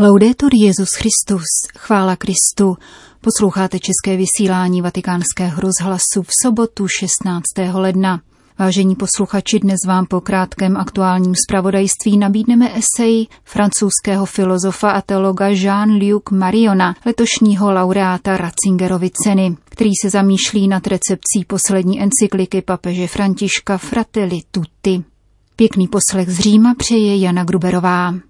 Laudetur Jezus Christus, chvála Kristu. Posloucháte české vysílání Vatikánského rozhlasu v sobotu 16. ledna. Vážení posluchači, dnes vám po krátkém aktuálním zpravodajství nabídneme esej francouzského filozofa a teologa Jean-Luc Mariona, letošního laureáta Ratzingerovy ceny, který se zamýšlí nad recepcí poslední encykliky papeže Františka Fratelli Tutti. Pěkný poslech z Říma přeje Jana Gruberová.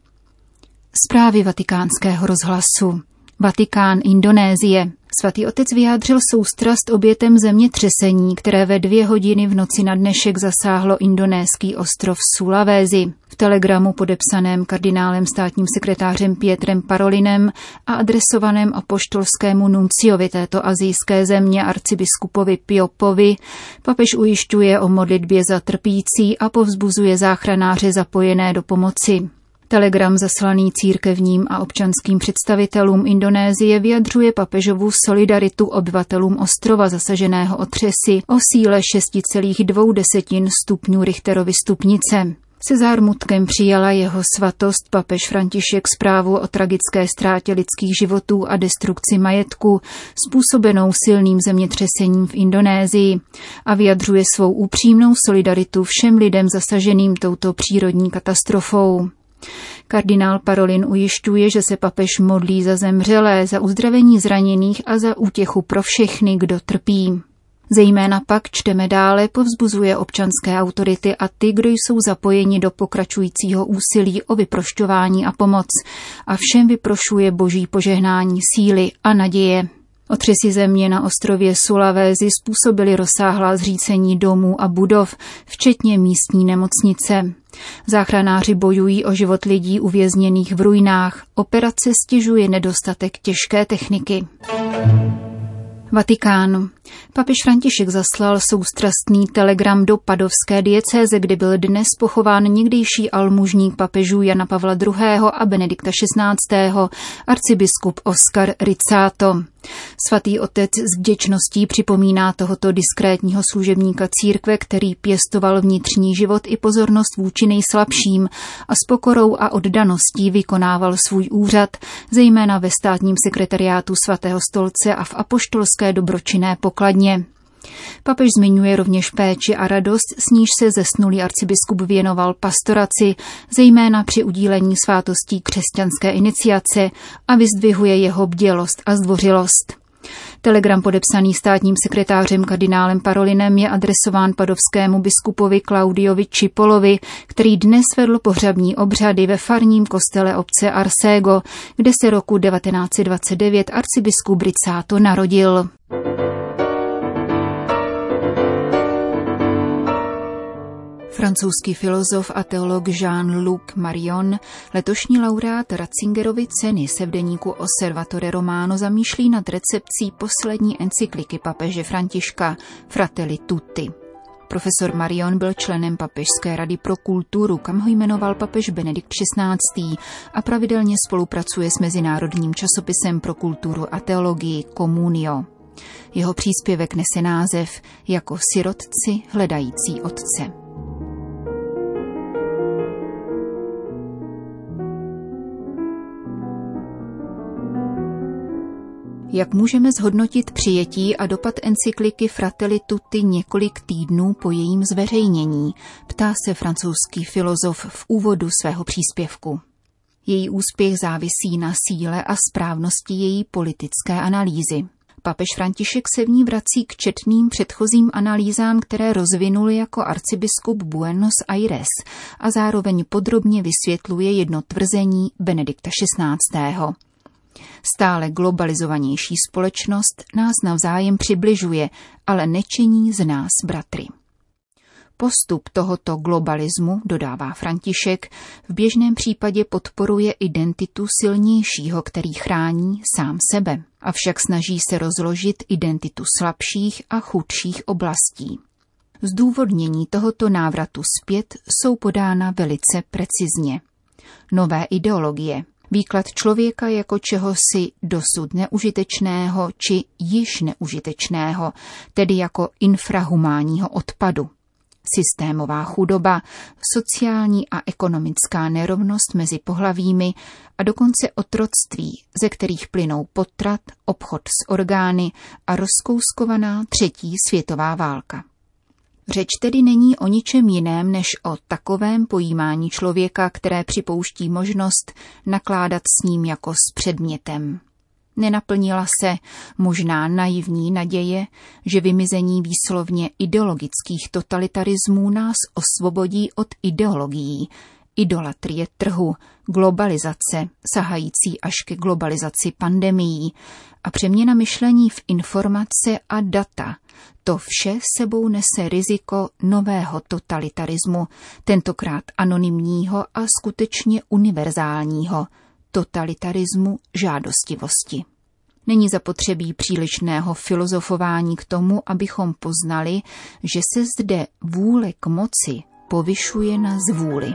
Zprávy vatikánského rozhlasu. Vatikán Indonésie. Svatý otec vyjádřil soustrast obětem zemětřesení, které ve dvě hodiny v noci na dnešek zasáhlo indonéský ostrov Sulawesi. V telegramu podepsaném kardinálem státním sekretářem Pietrem Parolinem a adresovaném apoštolskému nunciovi této azijské země arcibiskupovi Piopovi papež ujišťuje o modlitbě za trpící a povzbuzuje záchranáře zapojené do pomoci. Telegram zaslaný církevním a občanským představitelům Indonésie vyjadřuje papežovu solidaritu obyvatelům ostrova zasaženého otřesy o síle 6,2 stupňů Richterovy stupnice. Se zármutkem přijala jeho svatost papež František zprávu o tragické ztrátě lidských životů a destrukci majetku způsobenou silným zemětřesením v Indonésii a vyjadřuje svou upřímnou solidaritu všem lidem zasaženým touto přírodní katastrofou. Kardinál Parolin ujišťuje, že se papež modlí za zemřelé, za uzdravení zraněných a za útěchu pro všechny, kdo trpí. Zejména pak čteme dále, povzbuzuje občanské autority a ty, kdo jsou zapojeni do pokračujícího úsilí o vyprošťování a pomoc a všem vyprošuje boží požehnání síly a naděje. Otřesy země na ostrově Sulawesi způsobily rozsáhlá zřícení domů a budov, včetně místní nemocnice. Záchranáři bojují o život lidí uvězněných v ruinách. Operace stěžuje nedostatek těžké techniky. Vatikán. Papež František zaslal soustrastný telegram do padovské diecéze, kde byl dnes pochován někdejší almužník papežů Jana Pavla II. a Benedikta XVI. arcibiskup Oskar Ricato. Svatý otec s vděčností připomíná tohoto diskrétního služebníka církve, který pěstoval vnitřní život i pozornost vůči nejslabším a s pokorou a oddaností vykonával svůj úřad, zejména ve státním sekretariátu svatého stolce a v apoštolské dobročinné pokladně. Papež zmiňuje rovněž péči a radost, s níž se zesnulý arcibiskup věnoval pastoraci, zejména při udílení svátostí křesťanské iniciace a vyzdvihuje jeho bdělost a zdvořilost. Telegram podepsaný státním sekretářem kardinálem Parolinem je adresován padovskému biskupovi Klaudiovi Čipolovi, který dnes vedl pohřební obřady ve farním kostele obce Arsego, kde se roku 1929 arcibiskup Bricáto narodil. Francouzský filozof a teolog Jean-Luc Marion, letošní laureát Ratzingerovy ceny se v deníku Osservatore Romano zamýšlí nad recepcí poslední encykliky papeže Františka Fratelli Tutti. Profesor Marion byl členem Papežské rady pro kulturu, kam ho jmenoval papež Benedikt XVI. a pravidelně spolupracuje s mezinárodním časopisem pro kulturu a teologii Comunio. Jeho příspěvek nese název Jako sirotci hledající otce. Jak můžeme zhodnotit přijetí a dopad encykliky Fratelli Tutti několik týdnů po jejím zveřejnění, ptá se francouzský filozof v úvodu svého příspěvku. Její úspěch závisí na síle a správnosti její politické analýzy. Papež František se v ní vrací k četným předchozím analýzám, které rozvinul jako arcibiskup Buenos Aires a zároveň podrobně vysvětluje jedno tvrzení Benedikta XVI. Stále globalizovanější společnost nás navzájem přibližuje, ale nečiní z nás bratry. Postup tohoto globalismu, dodává František, v běžném případě podporuje identitu silnějšího, který chrání sám sebe, avšak snaží se rozložit identitu slabších a chudších oblastí. Zdůvodnění tohoto návratu zpět jsou podána velice precizně. Nové ideologie, výklad člověka jako čehosi dosud neužitečného či již neužitečného, tedy jako infrahumánního odpadu. systémová chudoba, sociální a ekonomická nerovnost mezi pohlavími a dokonce otroctví, ze kterých plynou potrat, obchod s orgány a rozkouskovaná třetí světová válka. Řeč tedy není o ničem jiném než o takovém pojímání člověka, které připouští možnost nakládat s ním jako s předmětem. Nenaplnila se možná naivní naděje, že vymizení výslovně ideologických totalitarismů nás osvobodí od ideologií, idolatrie trhu, globalizace, sahající až ke globalizaci pandemií a přeměna myšlení v informace a data. To vše sebou nese riziko nového totalitarismu, tentokrát anonymního a skutečně univerzálního, totalitarismu žádostivosti. Není zapotřebí přílišného filozofování k tomu, abychom poznali, že se zde vůle k moci povyšuje na zvůli.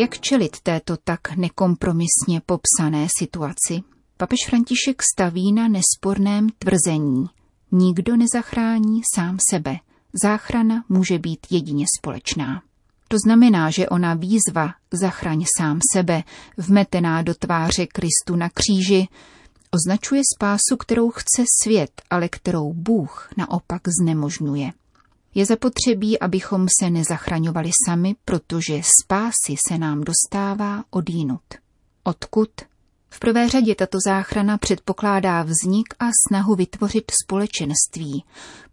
Jak čelit této tak nekompromisně popsané situaci? Papež František staví na nesporném tvrzení. Nikdo nezachrání sám sebe. Záchrana může být jedině společná. To znamená, že ona výzva zachraň sám sebe, vmetená do tváře Kristu na kříži, označuje spásu, kterou chce svět, ale kterou Bůh naopak znemožňuje. Je zapotřebí, abychom se nezachraňovali sami, protože spásy se nám dostává od jinut. Odkud? V prvé řadě tato záchrana předpokládá vznik a snahu vytvořit společenství.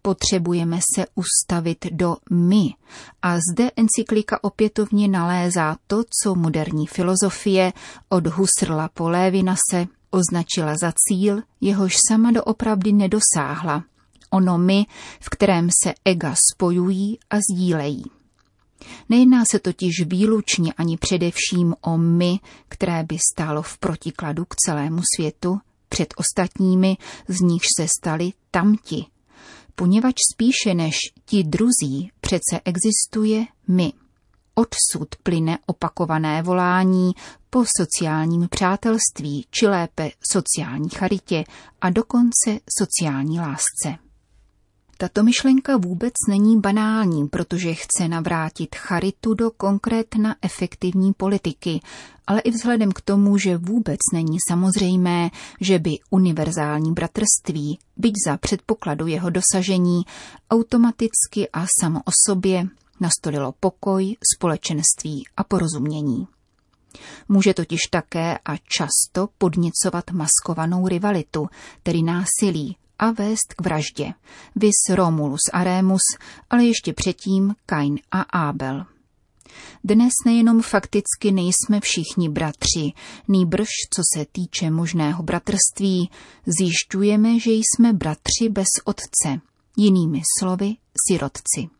Potřebujeme se ustavit do my. A zde encyklika opětovně nalézá to, co moderní filozofie od Husserla po Lévinase označila za cíl, jehož sama doopravdy nedosáhla. Ono my, v kterém se ega spojují a sdílejí. Nejedná se totiž výlučně ani především o my, které by stálo v protikladu k celému světu, před ostatními, z nich se stali tamti. Poněvadž spíše než ti druzí přece existuje my. Odsud plyne opakované volání po sociálním přátelství, či lépe sociální charitě a dokonce sociální lásce. Tato myšlenka vůbec není banální, protože chce navrátit charitu do konkrétna efektivní politiky, ale i vzhledem k tomu, že vůbec není samozřejmé, že by univerzální bratrství, byť za předpokladu jeho dosažení, automaticky a samo o sobě nastolilo pokoj, společenství a porozumění. Může totiž také a často podněcovat maskovanou rivalitu, tedy násilí, a vést k vraždě. Vis Romulus a Remus, ale ještě předtím Kain a Abel. Dnes nejenom fakticky nejsme všichni bratři, nýbrž, co se týče možného bratrství, zjišťujeme, že jsme bratři bez otce, jinými slovy sirotci.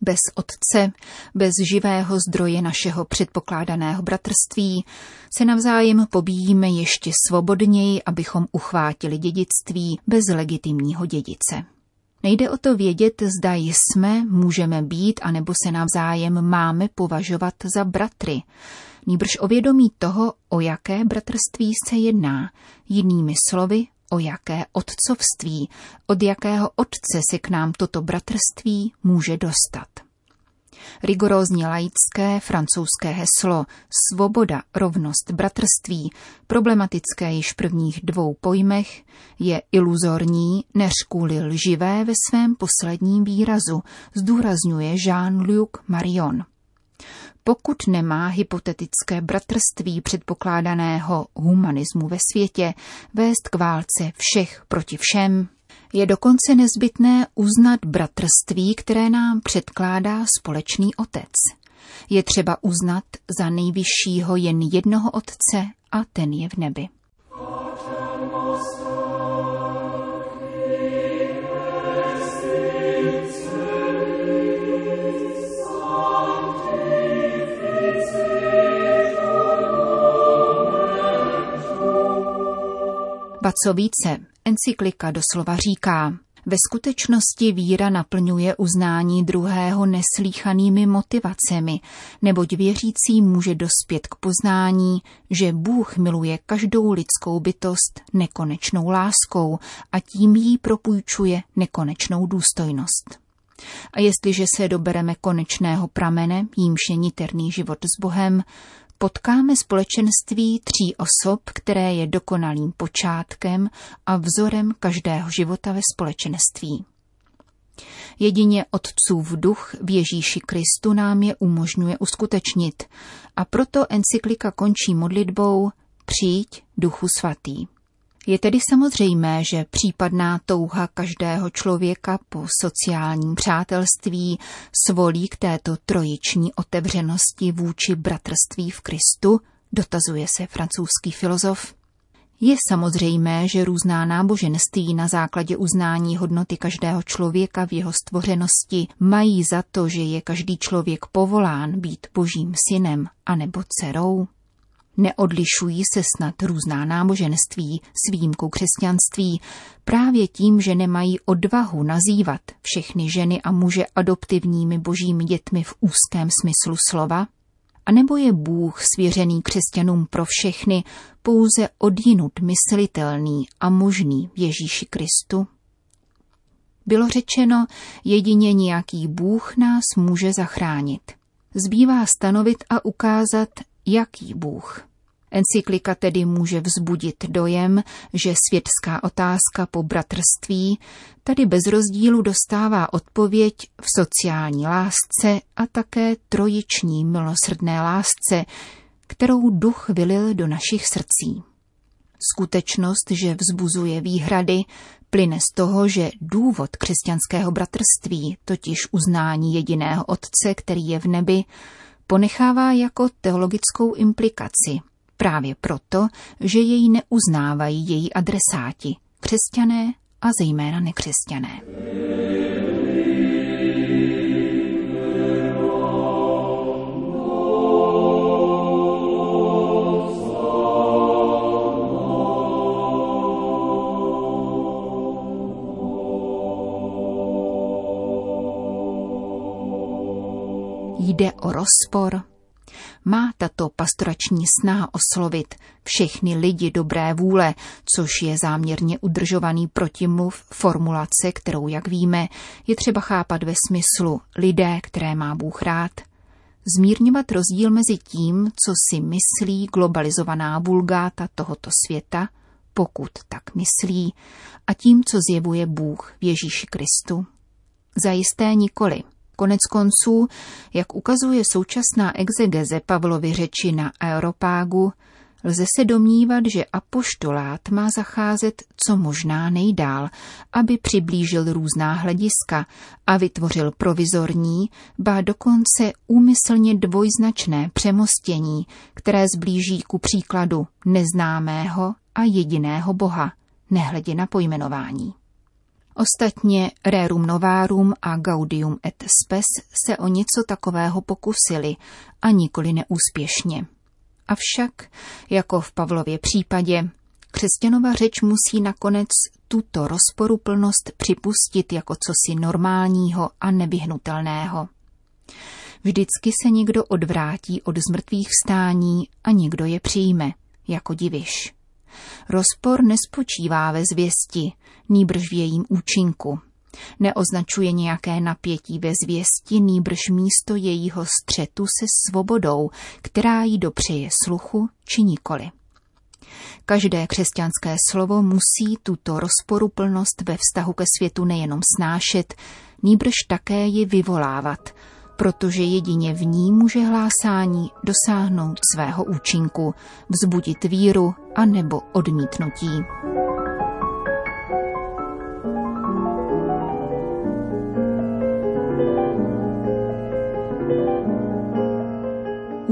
Bez otce, bez živého zdroje našeho předpokládaného bratrství se navzájem pobíjíme ještě svobodněji, abychom uchvátili dědictví bez legitimního dědice. Nejde o to vědět, zda jsme, můžeme být, anebo se navzájem máme považovat za bratry. Nýbrž o vědomí toho, o jaké bratrství se jedná. Jinými slovy, o jaké otcovství, od jakého otce se k nám toto bratrství může dostat. Rigorózně laické francouzské heslo Svoboda, rovnost, bratrství, problematické již prvních dvou pojmech, je iluzorní, než kvůli lživé ve svém posledním výrazu, zdůrazňuje Jean-Luc Marion pokud nemá hypotetické bratrství předpokládaného humanismu ve světě vést k válce všech proti všem, je dokonce nezbytné uznat bratrství, které nám předkládá společný otec. Je třeba uznat za nejvyššího jen jednoho otce a ten je v nebi. Ba co více, encyklika doslova říká, Ve skutečnosti víra naplňuje uznání druhého neslíchanými motivacemi, neboť věřící může dospět k poznání, že Bůh miluje každou lidskou bytost nekonečnou láskou a tím jí propůjčuje nekonečnou důstojnost. A jestliže se dobereme konečného pramene, jímž je niterný život s Bohem, potkáme společenství tří osob, které je dokonalým počátkem a vzorem každého života ve společenství. Jedině Otcův duch v Ježíši Kristu nám je umožňuje uskutečnit a proto encyklika končí modlitbou Přijď, Duchu Svatý. Je tedy samozřejmé, že případná touha každého člověka po sociálním přátelství svolí k této trojiční otevřenosti vůči bratrství v Kristu, dotazuje se francouzský filozof. Je samozřejmé, že různá náboženství na základě uznání hodnoty každého člověka v jeho stvořenosti mají za to, že je každý člověk povolán být božím synem anebo dcerou. Neodlišují se snad různá náboženství s výjimkou křesťanství právě tím, že nemají odvahu nazývat všechny ženy a muže adoptivními božími dětmi v úzkém smyslu slova? A nebo je Bůh svěřený křesťanům pro všechny pouze odjinut myslitelný a možný v Ježíši Kristu? Bylo řečeno, jedině nějaký Bůh nás může zachránit. Zbývá stanovit a ukázat, jaký Bůh. Encyklika tedy může vzbudit dojem, že světská otázka po bratrství tady bez rozdílu dostává odpověď v sociální lásce a také trojiční milosrdné lásce, kterou duch vylil do našich srdcí. Skutečnost, že vzbuzuje výhrady, plyne z toho, že důvod křesťanského bratrství, totiž uznání jediného Otce, který je v nebi, ponechává jako teologickou implikaci. Právě proto, že jej neuznávají její adresáti, křesťané a zejména nekřesťané. Jde o rozpor? Má tato pastorační snaha oslovit všechny lidi dobré vůle, což je záměrně udržovaný protimluv formulace, kterou, jak víme, je třeba chápat ve smyslu lidé, které má Bůh rád, zmírňovat rozdíl mezi tím, co si myslí globalizovaná vulgáta tohoto světa, pokud tak myslí, a tím, co zjevuje Bůh v Ježíši Kristu? Zajisté nikoli – Konec konců, jak ukazuje současná exegeze Pavlovy řeči na Aeropágu, lze se domnívat, že apoštolát má zacházet co možná nejdál, aby přiblížil různá hlediska a vytvořil provizorní, ba dokonce úmyslně dvojznačné přemostění, které zblíží ku příkladu neznámého a jediného Boha, nehledě na pojmenování. Ostatně Rerum Novarum a Gaudium et Spes se o něco takového pokusili a nikoli neúspěšně. Avšak, jako v Pavlově případě, křesťanova řeč musí nakonec tuto rozporuplnost připustit jako cosi normálního a nevyhnutelného. Vždycky se někdo odvrátí od zmrtvých vstání a někdo je přijme, jako diviš. Rozpor nespočívá ve zvěsti, nýbrž v jejím účinku. Neoznačuje nějaké napětí ve zvěsti, nýbrž místo jejího střetu se svobodou, která jí dopřeje sluchu či nikoli. Každé křesťanské slovo musí tuto rozporuplnost ve vztahu ke světu nejenom snášet, nýbrž také ji vyvolávat, protože jedině v ní může hlásání dosáhnout svého účinku, vzbudit víru a nebo odmítnutí.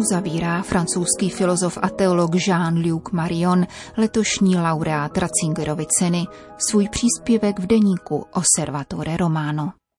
uzavírá francouzský filozof a teolog Jean-Luc Marion, letošní laureát Ratzingerovy ceny, svůj příspěvek v deníku Osservatore Romano.